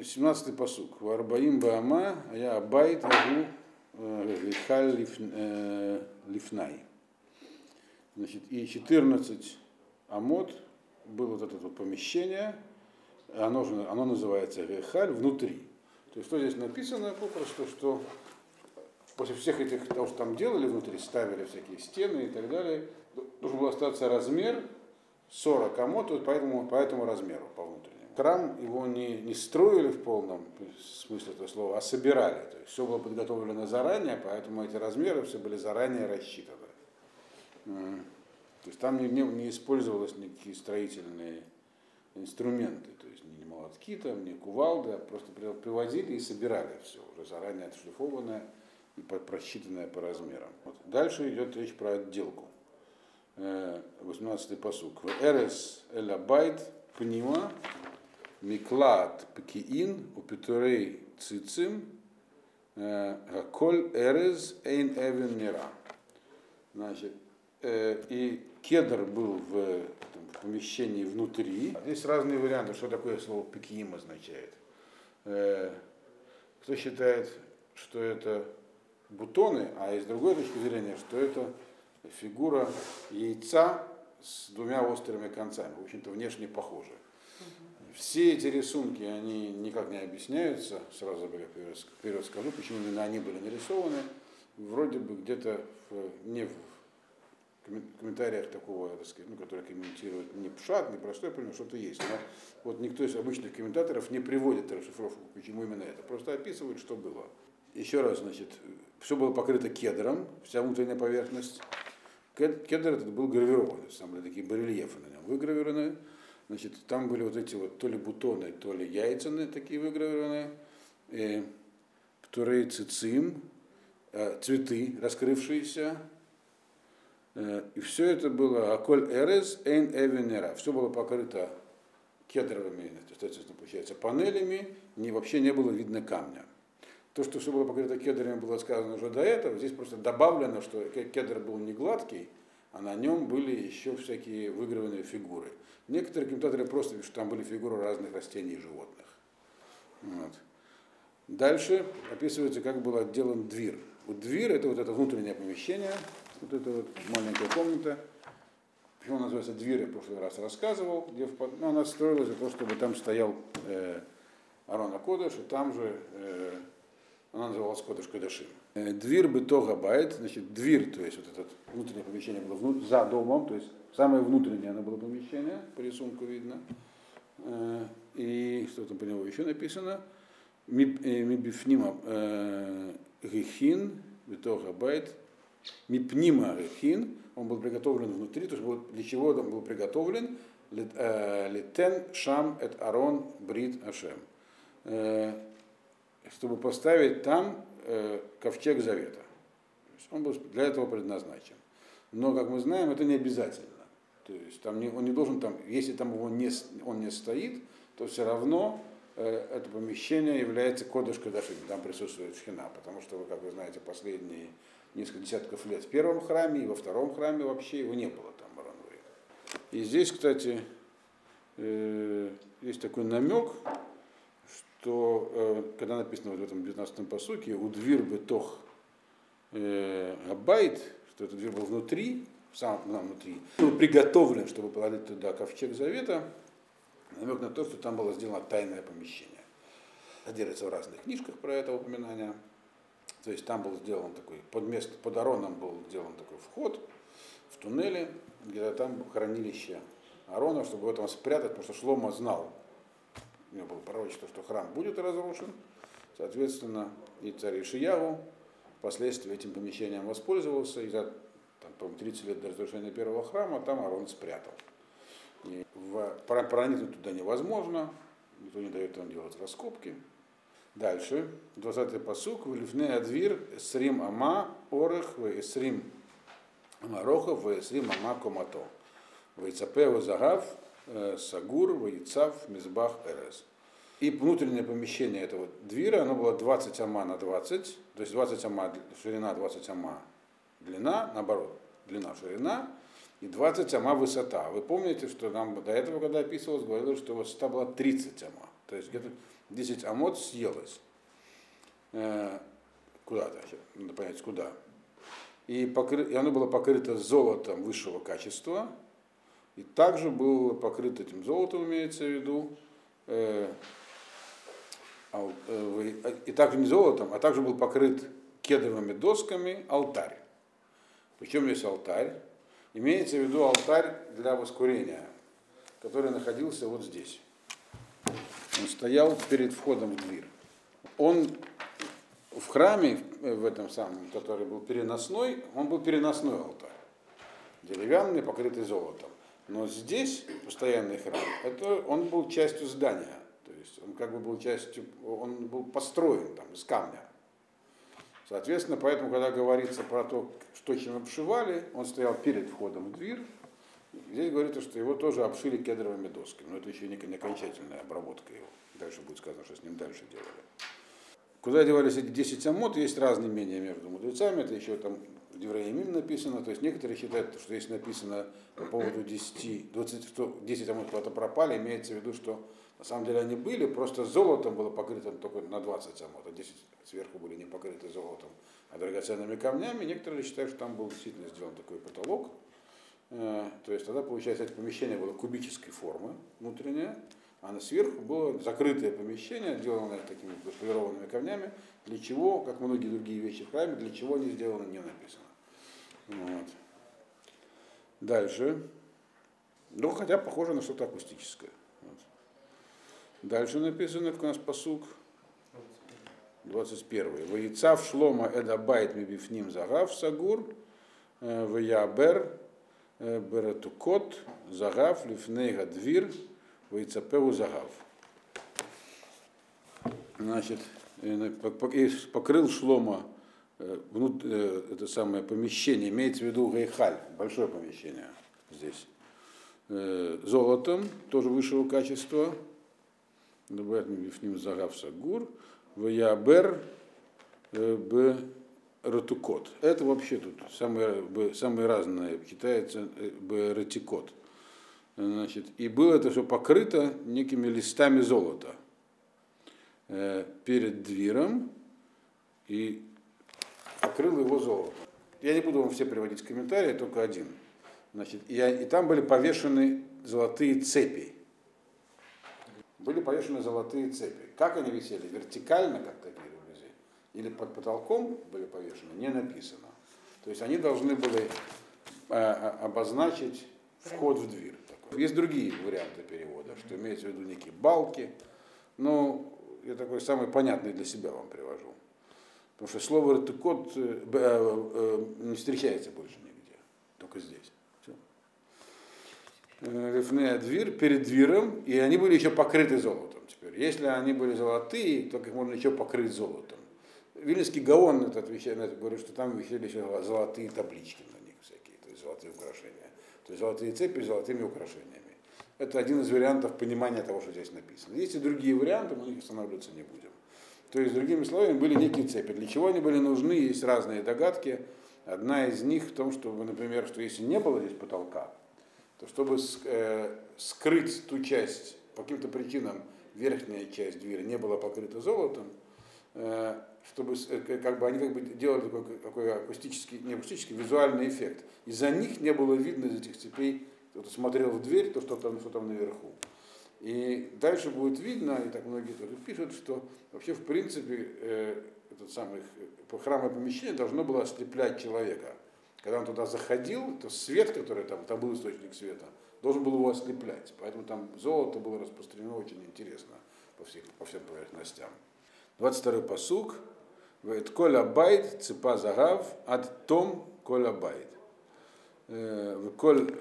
17-й посук. Варбаим Баама, а я Абайт Агу Лихаль Лифнай. Значит, и 14 амод было вот это вот помещение, оно, же, оно называется Рехаль внутри. То есть что здесь написано попросту, что после всех этих того, что там делали внутри, ставили всякие стены и так далее, должен был остаться размер 40 амод, вот по этому, по этому размеру, по внутреннему. Храм его не, не строили в полном смысле этого слова, а собирали. То есть все было подготовлено заранее, поэтому эти размеры все были заранее рассчитаны. То есть там не, не, не использовалось никакие строительные инструменты, то есть ни молотки, там, ни кувалды, а просто привозили и собирали все, уже заранее отшлифованное и просчитанное по размерам. Вот. Дальше идет речь про отделку. 18-й посук. Эрес элабайт пнима миклад пкиин упитурей цицим коль эрез эйн эвен нира. Значит, и кедр был в, там, в помещении внутри. Есть разные варианты, что такое слово пекиим означает. Кто считает, что это бутоны, а из другой точки зрения, что это фигура яйца с двумя острыми концами, в общем-то внешне похожи. Все эти рисунки, они никак не объясняются, сразу вперед скажу, почему именно они были нарисованы, вроде бы где-то не в комментариях такого, так сказать, ну, который комментирует не пшат, не простой пример, что-то есть. Но вот никто из обычных комментаторов не приводит расшифровку, почему именно это. Просто описывает, что было. Еще раз, значит, все было покрыто кедром, вся внутренняя поверхность. Кедр этот был гравирован, там были такие барельефы на нем выгравированы. Значит, там были вот эти вот то ли бутоны, то ли яйцаны такие выгравированные, э, которые цицим, э, цветы раскрывшиеся, Э, и все это было Аколь Эрес Эйн Эвенера. Все было покрыто кедровыми, соответственно, получается, панелями, не, вообще не было видно камня. То, что все было покрыто кедрами, было сказано уже до этого. Здесь просто добавлено, что кедр был не гладкий, а на нем были еще всякие выгравленные фигуры. Некоторые комментаторы просто пишут, что там были фигуры разных растений и животных. Вот. Дальше описывается, как был отделан дверь. Вот дверь это вот это внутреннее помещение, вот эта вот маленькая комната. Почему она называется дверь, я в прошлый раз рассказывал, где в, ну, она строилась для того, чтобы там стоял э, Арона Кодыш, и там же э, она называлась Кодыш Кодышим. Э, дверь бы то байт, значит, дверь, то есть вот это внутреннее помещение было внут, за домом, то есть самое внутреннее оно было помещение, по рисунку видно. Э, и что там по него еще написано? Мибифнима э, Гихин, Битога Байт, Мипнима Рехин, он был приготовлен внутри, то есть для чего он был приготовлен? Литен Шам эт Арон Брит Ашем. Чтобы поставить там э, ковчег завета. Он был для этого предназначен. Но, как мы знаем, это не обязательно. То есть там не, он не должен там, если там его не, он не стоит, то все равно э, это помещение является кодыш кадашим, там присутствует шхина, потому что, как вы знаете, последние несколько десятков лет в первом храме, и во втором храме вообще его не было там Маранури. И здесь, кстати, э, есть такой намек, что э, когда написано вот в этом 19-м посуке, у дверь бы тох э, абайт, что этот дверь был внутри, в самом ну, внутри, был приготовлен, чтобы положить туда ковчег завета, намек на то, что там было сделано тайное помещение. Содержится в разных книжках про это упоминание. То есть там был сделан такой, под, место, под Ароном был сделан такой вход в туннеле, где там хранилище Арона, чтобы его там спрятать, потому что Шлома знал, у него было пророчество, что храм будет разрушен. Соответственно, и царь Ишияву впоследствии этим помещением воспользовался, и за там, по 30 лет до разрушения первого храма там Арон спрятал. И в, проникнуть туда невозможно, никто не дает там делать раскопки. Дальше, 20-й посук, в Лифне Адвир, Срим Ама, Орех, Срим Амарохов, Срим Ама Комато. В Ицапе Загав, Сагур, в Ицав, Мизбах, Эрес. И внутреннее помещение этого двира, оно было 20 ама на 20, то есть 20 ама, ширина 20 ама, длина, наоборот, длина, ширина, и 20 ама высота. Вы помните, что нам до этого, когда описывалось, говорилось, что высота была 30 ама. То есть где-то 10 амод съелось э, куда-то, надо понять, куда. И, покры... и оно было покрыто золотом высшего качества, и также было покрыто этим золотом, имеется в виду, э, э, и также не золотом, а также был покрыт кедровыми досками алтарь. Причем есть алтарь? Имеется в виду алтарь для воскурения, который находился вот здесь. Он стоял перед входом в дверь. Он в храме, в этом самом, который был переносной, он был переносной алтарь. Деревянный, покрытый золотом. Но здесь, постоянный храм, это он был частью здания. То есть он как бы был частью, он был построен там из камня. Соответственно, поэтому, когда говорится про то, что чем обшивали, он стоял перед входом в дверь. Здесь говорится, что его тоже обшили кедровыми досками. Но это еще не, окончательная обработка его. Дальше будет сказано, что с ним дальше делали. Куда девались эти 10 амот, есть разные мнения между мудрецами. Это еще там Девраимим написано. То есть некоторые считают, что если написано по поводу 10, 20, что 10 амот куда-то пропали, имеется в виду, что на самом деле они были, просто золотом было покрыто только на 20 амот, а 10 сверху были не покрыты золотом, а драгоценными камнями. Некоторые считают, что там был действительно сделан такой потолок. Э, то есть тогда, получается, это помещение было кубической формы внутреннее, а на сверху было закрытое помещение, сделанное такими полированными камнями, для чего, как многие другие вещи в храме, для чего они сделаны, не написано. Вот. Дальше. Ну, хотя похоже на что-то акустическое. Дальше написано у нас посук 21. Воицав шлома эдабайт мибифним загав сагур, э, ваябер э, беретукот загав лифнейга двир, ваицапеву загав. Значит, э, покрыл шлома внут, это самое помещение, имеется в виду гайхаль, большое помещение здесь, золотом, тоже высшего качества, добавляет Мифним Загав Сагур, Ваябер э, Б. Ратукот. Это вообще тут самые, самые разные, читается э. Ратикот. Значит, и было это все покрыто некими листами золота э, перед двером и покрыл его золотом. Я не буду вам все приводить комментарии, только один. Значит, и, и там были повешены золотые цепи были повешены золотые цепи. Как они висели? Вертикально, как такие рубежи? Или под потолком были повешены? Не написано. То есть они должны были э, обозначить вход в дверь. Есть другие варианты перевода, что имеется в виду некие балки. Но я такой самый понятный для себя вам привожу. Потому что слово «ртыкот» э, э, э, не встречается больше нигде, только здесь. Рифнея дверь перед двером, и они были еще покрыты золотом теперь. Если они были золотые, то их можно еще покрыть золотом. Вильнинский Гаон это отвечает на это, говорит, что там висели еще золотые таблички на них всякие, то есть золотые украшения. То есть золотые цепи с золотыми украшениями. Это один из вариантов понимания того, что здесь написано. Есть и другие варианты, мы них останавливаться не будем. То есть, другими словами, были некие цепи. Для чего они были нужны, есть разные догадки. Одна из них в том, что, например, что если не было здесь потолка, то чтобы э, скрыть ту часть, по каким-то причинам верхняя часть двери не была покрыта золотом, э, чтобы э, как бы они как бы делали такой, такой акустический, не акустический, визуальный эффект. Из-за них не было видно из этих цепей, кто-то смотрел в дверь, то что там, что там наверху. И дальше будет видно, и так многие тоже пишут, что вообще в принципе э, этот самый храмовое помещение должно было ослеплять человека. Когда он туда заходил, то свет, который там, там был источник света, должен был его ослеплять. Поэтому там золото было распространено очень интересно по, всех, по всем поверхностям. 22-й посук. כל הבית ציפה זהב עד תום כל הבית. Э, כל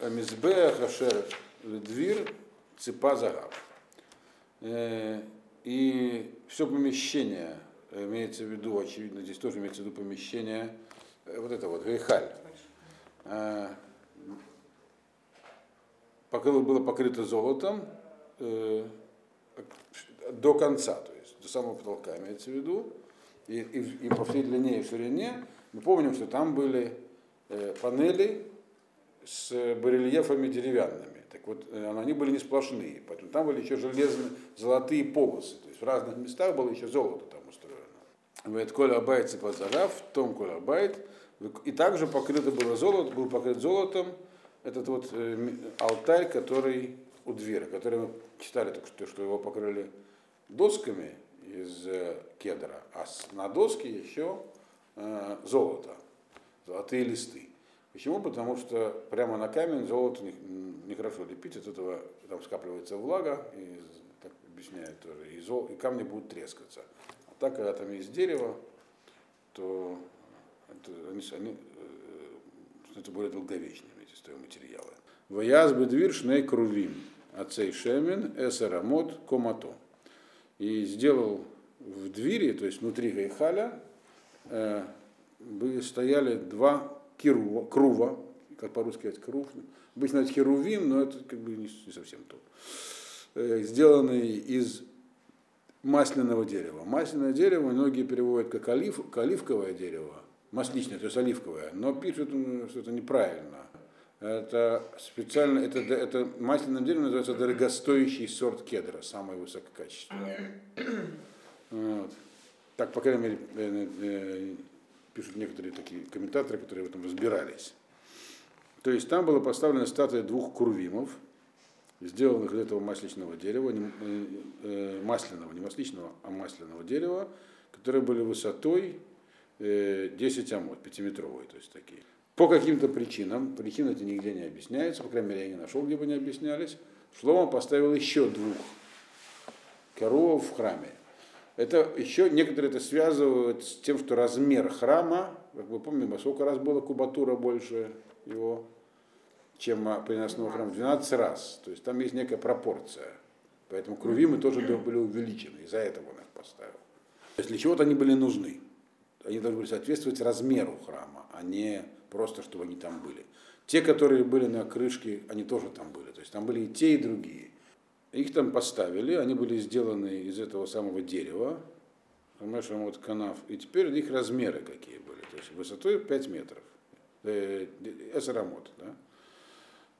המזבח אשר двир цепа загав. Э, и все помещение, имеется в виду, очевидно, здесь тоже имеется в виду помещение, Э, вот это вот, гейхаль, а, было покрыто золотом э, до конца, то есть до самого потолка имеется в виду, и, и, и по всей длине и ширине. Мы помним, что там были э, панели с барельефами деревянными, Вот, э, они были не сплошные, поэтому там были еще железные, золотые полосы. То есть в разных местах было еще золото там устроено. Вет коля абайт цепазарав, том коля абайт. И также покрыто было золото, был покрыт золотом этот вот э, алтарь, который у двери, который мы читали только что, что его покрыли досками из э, кедра, а на доске еще э, золото, золотые листы. Почему? Потому что прямо на камень золото нехорошо не лепить, от этого там скапливается влага, и, так объясняют тоже, и, зол, и камни будут трескаться. А так, когда там есть дерево, то это, они, они, э, это более долговечными, эти стройматериалы. Ваяз бедвир шней крувим, ацей шемен, эсерамот, комато. И сделал в двери, то есть внутри Гайхаля, э, стояли два кирува, крува, как по-русски сказать, крув, обычно это херувим, но это как бы не, не совсем то, э, сделанный из масляного дерева. Масляное дерево многие переводят как олив, оливковое дерево, масличное, то есть оливковое, но пишут, что это неправильно. Это специально, это, это масляным деревом называется дорогостоящий сорт кедра, самый высококачественный. Вот. Так, по крайней мере, э, э, пишут некоторые такие комментаторы, которые в этом разбирались. То есть там была поставлена статуя двух курвимов, сделанных из этого масличного дерева, не, э, э масляного, не масличного, а масляного дерева, которые были высотой э, 10 амод, пятиметровые, то есть такие. По каким-то причинам, причины эти нигде не объясняются, по крайней мере, я не нашел, где бы не объяснялись, Шлома поставил еще двух коров в храме. Это еще некоторые это связывают с тем, что размер храма, как вы помните, сколько раз было кубатура больше его, чем приносного храма? 12 раз. То есть там есть некая пропорция. Поэтому крувимы тоже были увеличены, из-за этого он их поставил. То есть для чего-то они были нужны. Они должны были соответствовать размеру храма, а не просто, чтобы они там были. Те, которые были на крышке, они тоже там были. То есть там были и те, и другие. Их там поставили, они были сделаны из этого самого дерева, вот канав, и теперь их размеры какие были. То есть высотой 5 метров. Эсарамот, да?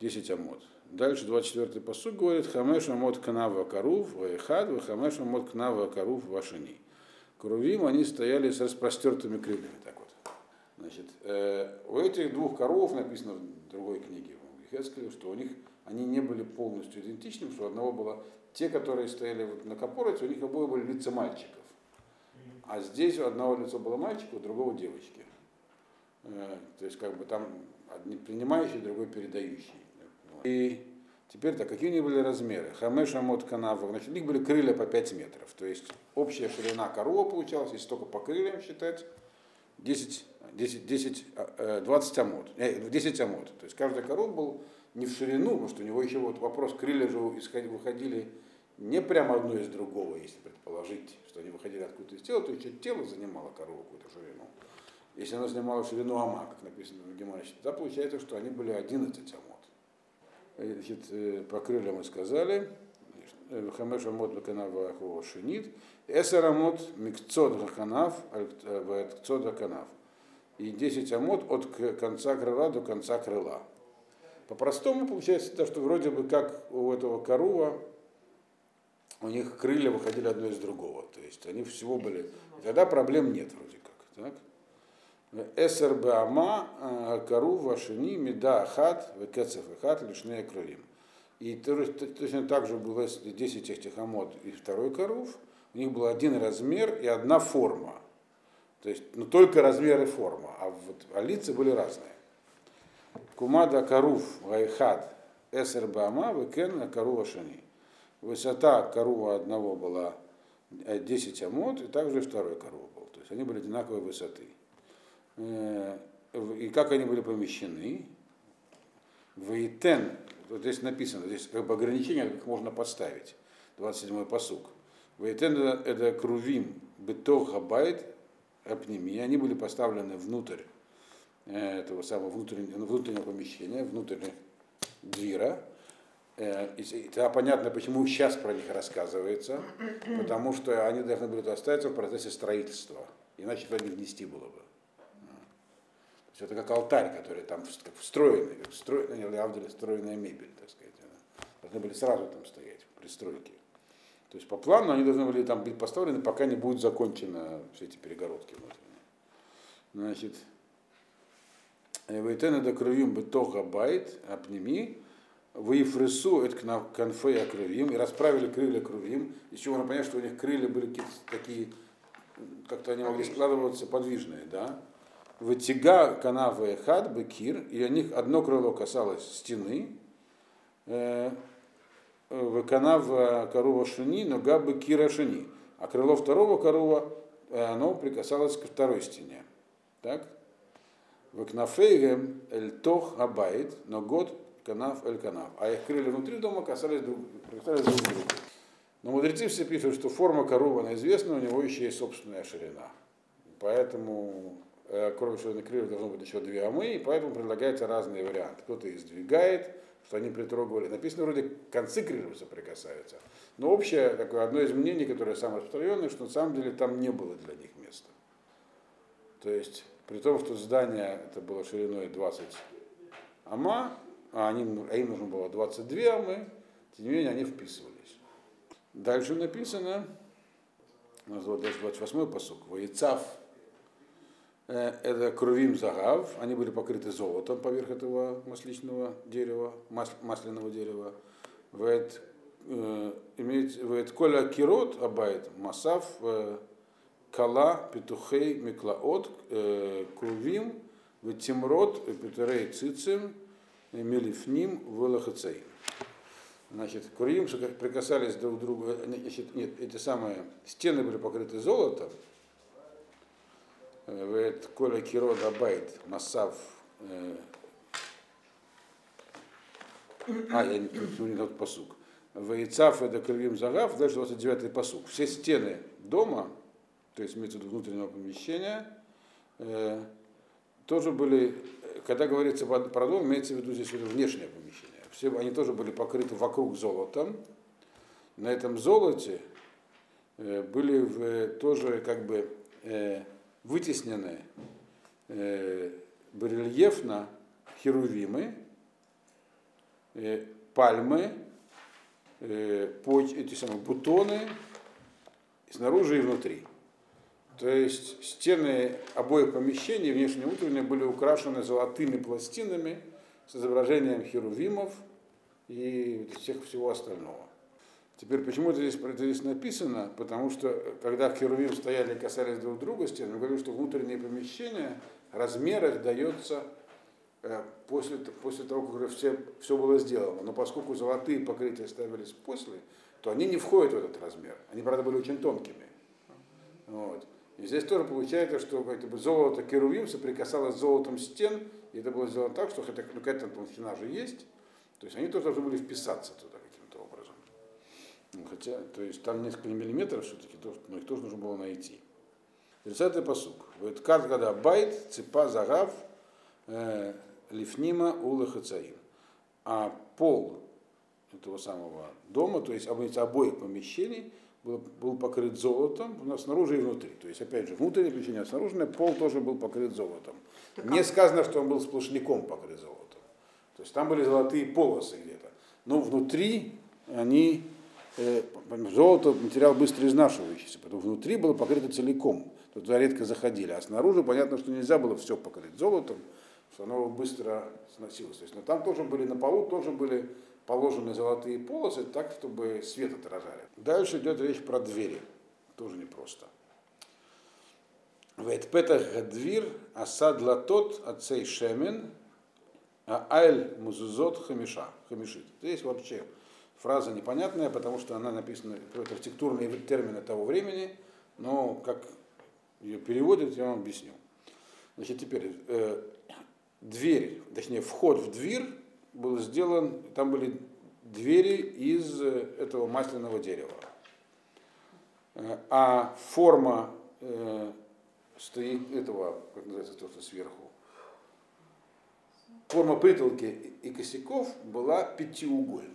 10 амот. Дальше 24-й посуд говорит, хамеш амот канава карув, ваехад, хамеш амот канава карув вашини. Крувим, они стояли с распростертыми крыльями, так вот. Значит, э, у этих двух коров написано в другой книге, в Хескеле, что у них они не были полностью идентичны, что у одного было те, которые стояли вот на капороте, у них обоих были лица мальчиков. А здесь у одного лицо было мальчика, у другого девочки. Э, то есть как бы там один принимающий, другой передающий. И теперь так, какие у них были размеры? Хамеш Амот Канава, значит, у них были крылья по 5 метров. То есть общая ширина корова получалась, если только по крыльям считать, 10, 10, 10, 20 амот, 10 амот. То есть каждый коров был не в ширину, потому что у него еще вот вопрос, крылья же выходили не прямо одно из другого, если предположить, что они выходили откуда-то из тела, то еще тело занимало корову какую-то ширину. Если оно занимало ширину ама, как написано в Геморе, тогда получается, что они были 11 амот. Значит, э, по крыльям мы сказали, э, Хамеш амот лаканав вахова шинит, эсер амот микцод хаканав, ваэткцод хаканав. И 10 амот от конца крыла до конца крыла. По-простому получается то, что вроде бы как у этого корова у них крылья выходили одно из другого. То есть они всего были. И тогда проблем нет вроде как. Так? Эсер Баама э, Кару Вашини Меда Ахат Векецев Ахат Лишнея Крылим. И точно так же было 10 этих амод и второй коров. У них был один размер и одна форма. То есть, ну, только размер и форма, а, вот, а лица были разные. Кумада Карув Вайхад Эсер Бама Векен Карува Шани. Высота корова одного была 10 амот, и также второй корова был. То есть они были одинаковой высоты. Э, и как они были помещены? Вейтен, вот здесь написано, здесь как бы ограничение, как можно подставить. 27-й посук. Вейтен это крувим бетох габайт апними. Они были поставлены внутрь Э, этого самого внутреннего, внутреннего помещения, внутреннего двира. Э, и тогда понятно, почему сейчас про них рассказывается, потому что они должны были остаться в процессе строительства, иначе туда не внести было бы. То есть это как алтарь, который там как встроенный, как встроенная, или встроенная мебель, так сказать. должны были сразу там стоять, пристройки. То есть по плану они должны были там быть поставлены, пока не будут закончены все эти перегородки внутренние. Значит, Вейтена до кровим бетога байт, апними, выифресу это конфей кровим, и расправили крылья кровим, из чего можно понять, что у них крылья были какие-то такие, как-то они могли складываться подвижные, да. Вытяга канавы хад бекир, и у них одно крыло касалось стены, канав корова шини, нога бекира шини, а крыло второго корова, оно прикасалось к второй стене. Так? Векнафейгем эль тох абайт, но год канав эль канав. А их крылья внутри дома касались друг, касались друг друга. Но мудрецы все пишут, что форма коровы, она известна, у него еще есть собственная ширина. Поэтому, э, кроме ширины крыльев, должно быть еще две амы, и поэтому предлагаются разные варианты. Кто-то их сдвигает, что они притрогивали. Написано, вроде концы крыльев соприкасаются. Но общее, такое одно из мнений, которое самое распространенное, что на самом деле там не было для них места. То есть при том, что здание это было шириной 20 ама, а, они, а им нужно было 22 амы, тем не менее они вписывались. Дальше написано, у нас 28 посук, Воицав это кровим загав, они были покрыты золотом поверх этого масличного дерева, масляного дерева. Вет, э, имеется, вет коля кирот абайт масав э, кала петухей миклаот крувим ветимрот петерей цицим мелифним велахацей. Значит, курим прикасались друг к другу, значит, нет, эти самые стены были покрыты золотом, Вет коля кирот абайт масав а, я не, не тот посук. Вейцав это кривим загав, дальше 29-й посук. Все стены дома то есть имеется в виду внутреннего помещения, э, тоже были, когда говорится про дом, имеется в виду здесь внешнее помещение. Все они тоже были покрыты вокруг золотом. На этом золоте э, были в, тоже как бы э, вытеснены э, барельефно херувимы, э, пальмы, э, эти самые бутоны снаружи и внутри. То есть стены обоих помещений, внешние и внутренние, были украшены золотыми пластинами с изображением херувимов и всех всего остального. Теперь почему это здесь, это здесь написано? Потому что когда херувим стояли и касались друг друга стен, мы говорим, что внутренние помещения, размер их дается э, после, после того, как уже все, все было сделано. Но поскольку золотые покрытия ставились после, то они не входят в этот размер. Они, правда, были очень тонкими. Вот. И здесь тоже получается, что как бы, золото керувим соприкасалось с золотом стен, и это было сделано так, что хотя какая-то толщина же есть, то есть они тоже должны были вписаться туда каким-то образом. Ну, хотя, то есть там несколько миллиметров все-таки, но их тоже нужно было найти. 30-й посук. Войткат гада байт, цепа загав, э, лифнима ула хацаим. А пол этого самого дома, то есть обоих помещений, был, был покрыт золотом, у нас снаружи и внутри. То есть, опять же, внутреннее помещение, а снаружи пол тоже был покрыт золотом. Так Не сказано, что он был сплошняком покрыт золотом. То есть там были золотые полосы где-то. Но внутри они, э, золото материал быстро изнашивающийся, потому внутри было покрыто целиком. Туда редко заходили. А снаружи понятно, что нельзя было все покрыть золотом, что оно быстро сносилось. То есть, но там тоже были на полу, тоже были положены золотые полосы так, чтобы свет отражали. Дальше идет речь про двери. Тоже непросто. Вет петах гадвир асад латот ацей шемен а айль музузот хамиша. Хамишит. Здесь вообще фраза непонятная, потому что она написана, это архитектурные термины того времени, но как ее переводят, я вам объясню. Значит, теперь э, дверь, точнее, вход в дверь был сделан, там были двери из э, этого масляного дерева. Э, а форма э, стоит этого, как называется то, что сверху, форма притолки и косяков была пятиугольной.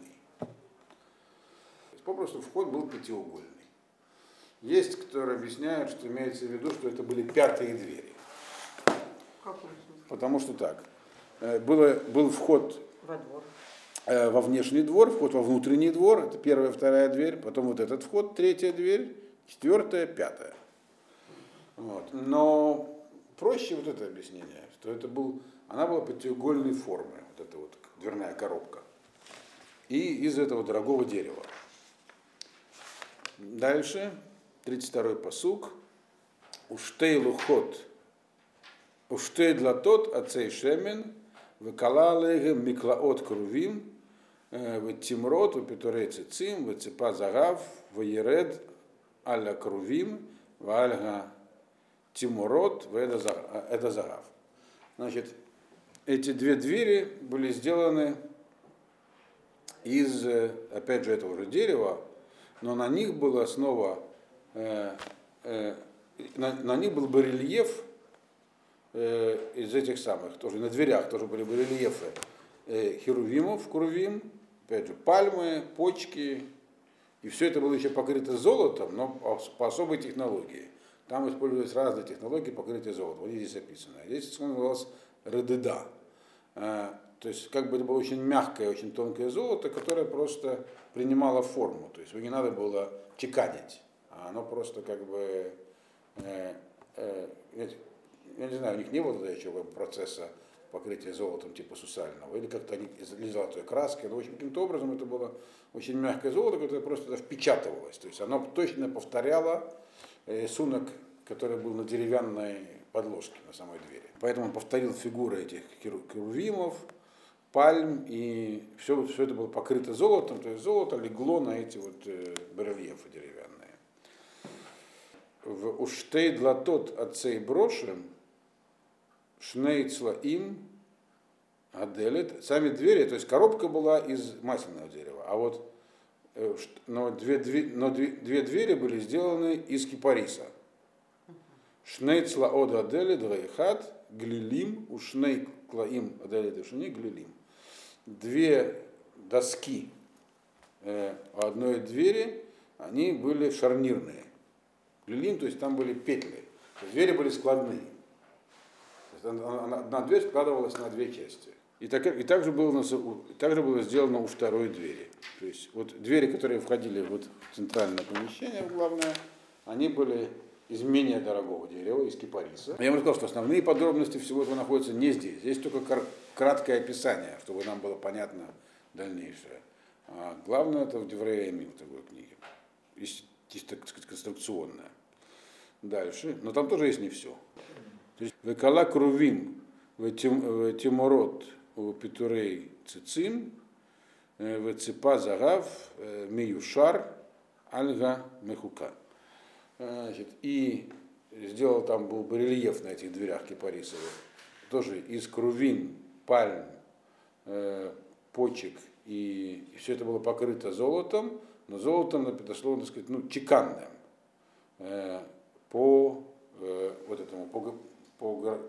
Попросту вход был пятиугольный. Есть, которые объясняют, что имеется в виду, что это были пятые двери. Потому что так. Было, был вход во двор. э, во внешний двор, вход во внутренний двор, это первая, вторая дверь, потом вот этот вход, третья дверь, четвертая, пятая. Вот. Но проще вот это объяснение, что это был, она была пятиугольной формы, вот эта вот дверная коробка, и из этого дорогого дерева. Дальше, 32-й посук. Уштей лухот, уштей длатот ацей шемен, выкала легем миклаот крувим, вытимрот, вепетурей цицим, выцепа загав, ваеред аля крувим, вальга тимурот, это загав. Значит, эти две двери были сделаны из, опять же, этого же дерева, но на них была снова, э, э, на, на них был бы рельеф э, из этих самых, тоже на дверях тоже были бы рельефы э, херувимов, курвим, опять же, пальмы, почки, и все это было еще покрыто золотом, но по особой технологии. Там использовались разные технологии покрытия золотом. Вот здесь описано. Здесь называлось редеда. Э, то есть как бы это было очень мягкое, очень тонкое золото, которое просто принимало форму. То есть его не надо было чеканить, а оно просто как бы, э, э, я не знаю, у них не было тогда еще процесса покрытия золотом типа сусального, или как-то они из золотой краски, но очень каким-то образом это было очень мягкое золото, которое просто впечатывалось. То есть оно точно повторяло рисунок, который был на деревянной подложке на самой двери. Поэтому он повторил фигуры этих керувимов, пальм, и все, все это было покрыто золотом, то есть золото легло на эти вот э, барельефы деревянные. В уштей длатот отцей брошем, шнейцла им, аделет, сами двери, то есть коробка была из масляного дерева, а вот э, но две, две, но две, две двери были сделаны из кипариса. Шнейцла от аделет двоехат, глилим, ушней клаим аделет ушней глилим две доски э, у одной двери, они были шарнирные. Люлин, то есть там были петли. Двери были складные. Одна дверь складывалась на две части. И, так, и также, было, также было сделано у второй двери. То есть вот двери, которые входили вот в центральное помещение, главное, они были из менее дорогого дерева, из кипариса. Я вам сказал, что основные подробности всего этого находятся не здесь. Здесь только краткое описание, чтобы нам было понятно дальнейшее. А главное это в Деврея Эмил, такой книге. Чисто конструкционная. Дальше. Но там тоже есть не все. То есть Векала Крувим, Тимурот, Петурей Цицим, Вецепа Загав, Миюшар, Альга Мехука. Значит, и сделал там был барельеф на этих дверях кипарисовых, тоже из крувин, пальм, э, почек, и, все это было покрыто золотом, но золотом подошло, так сказать, ну, чеканным э, по э, вот этому, по, по,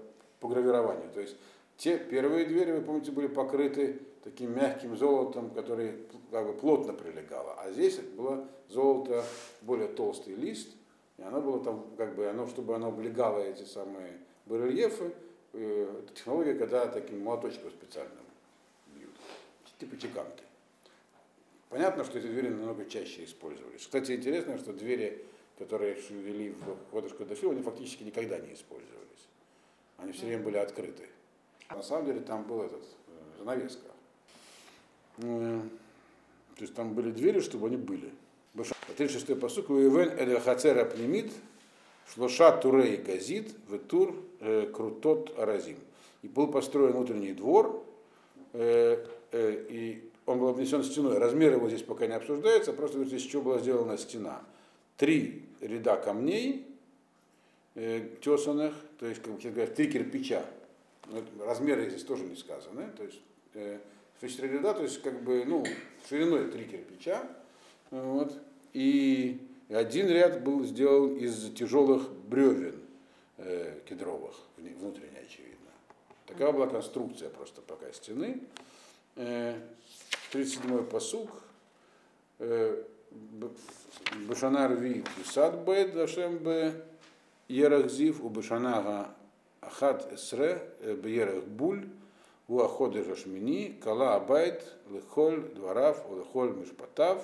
по гравированию. То есть те первые двери, вы помните, были покрыты таким мягким золотом, который как бы плотно прилегало. А здесь было золото, более толстый лист, и оно было там, как бы, оно, чтобы оно облегало эти самые барельефы, э, технология, когда таким молоточком специальным бьют, типа чеканки. Понятно, что эти двери намного чаще использовались. Кстати, интересно, что двери, которые ввели в Ходышку Дашиву, они фактически никогда не использовались. Они все время были открыты. На самом деле там был этот, э, занавеска. Э, то есть там были двери, чтобы они были. 36-й посук, Уивен Эль Хацера Племит, Шлоша Турей Газит, Ветур э, Крутот Аразим. И был построен внутренний двор, и он был обнесен стеной. Размер его здесь пока не обсуждается, просто здесь еще была сделана стена. Три ряда камней тесанных, то есть, как говорят, три кирпича. Размеры здесь тоже не сказаны. То есть, э, три ряда, то есть, как бы, ну, шириной три кирпича. Вот и один ряд был сделан из тяжелых бревен э, кедровых, внутренне очевидно. Такая была конструкция просто пока стены. Э, 37-й посуг. Э, Башанар ви сад бет дашем бе ерахзив у башанага ахат эсре э, беерах буль Уаходы Жашмини, Кала Абайт, Лехоль, Дворав, Лехоль Мишпатав,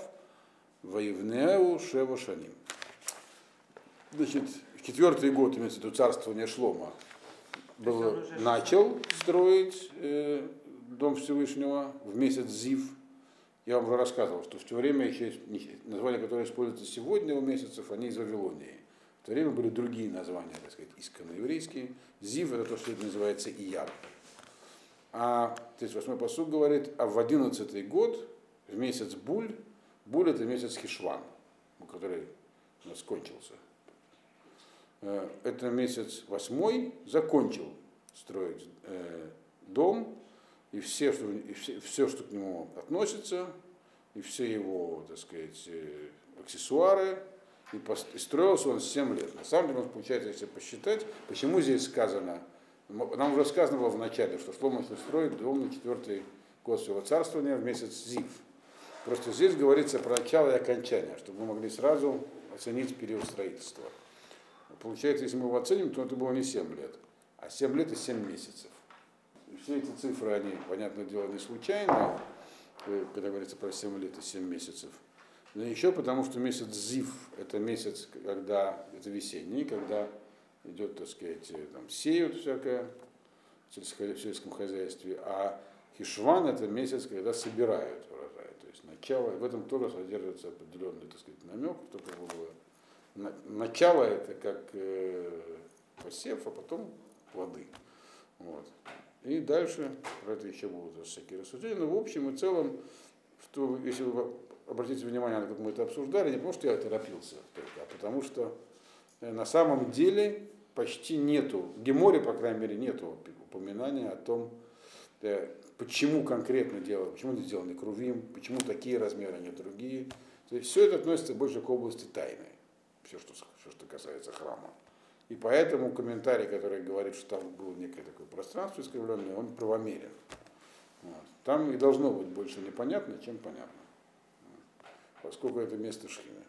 Воевнеу, Шева Шаним. Значит, четвертый год, имеется в виду царствование Шлома, был, начал строить э, Дом Всевышнего в месяц Зив. Я вам уже рассказывал, что в то время еще названия, которые используются сегодня у месяцев, они из Вавилонии. В то время были другие названия, так сказать, исконно еврейские. Зив это то, что это называется Ияр. А 38-й посуд говорит, а в 11 год, в месяц Буль, Буль это месяц Хишван, который у нас кончился. Э, это месяц восьмой закончил строить э, дом, и все, что, и все, все, что к нему относится, и все его, так сказать, э, аксессуары, и, пост, и строился он 7 лет. На самом деле, получается, если посчитать, почему здесь сказано, нам уже сказано было в начале, что Шлома строит дом на четвертый год своего царствования в месяц Зив. Просто здесь говорится про начало и окончание, чтобы мы могли сразу оценить период строительства. Получается, если мы его оценим, то это было не 7 лет, а 7 лет и 7 месяцев. И все эти цифры, они, понятное дело, не случайно, э, когда говорится про 7 лет и 7 месяцев. Но еще потому, что месяц Зив – это месяц, когда, это весенний, когда идет, так сказать, э, там, сеют всякое в сельском хозяйстве, а Хишван – это месяц, когда собирают урожай. То есть начало, в этом тоже содержится определенный, так сказать, намек, только было начало это как э, посев, а потом плоды. Вот. И дальше про это еще будут всякие рассуждения. Но в общем и целом, что, если вы обратите внимание, как мы это обсуждали, не потому что я торопился только, а потому что э, на самом деле почти нету, в Геморе, по крайней мере, нету упоминания о том, да, почему конкретно дело, почему это сделаны крувим, почему такие размеры, а не другие. То есть все это относится больше к области тайны все, что, все, что касается храма. И поэтому комментарий, который говорит, что там было некое такое пространство искривленное, он правомерен. Вот. Там и должно быть больше непонятно, чем понятно. Поскольку это место Шхины.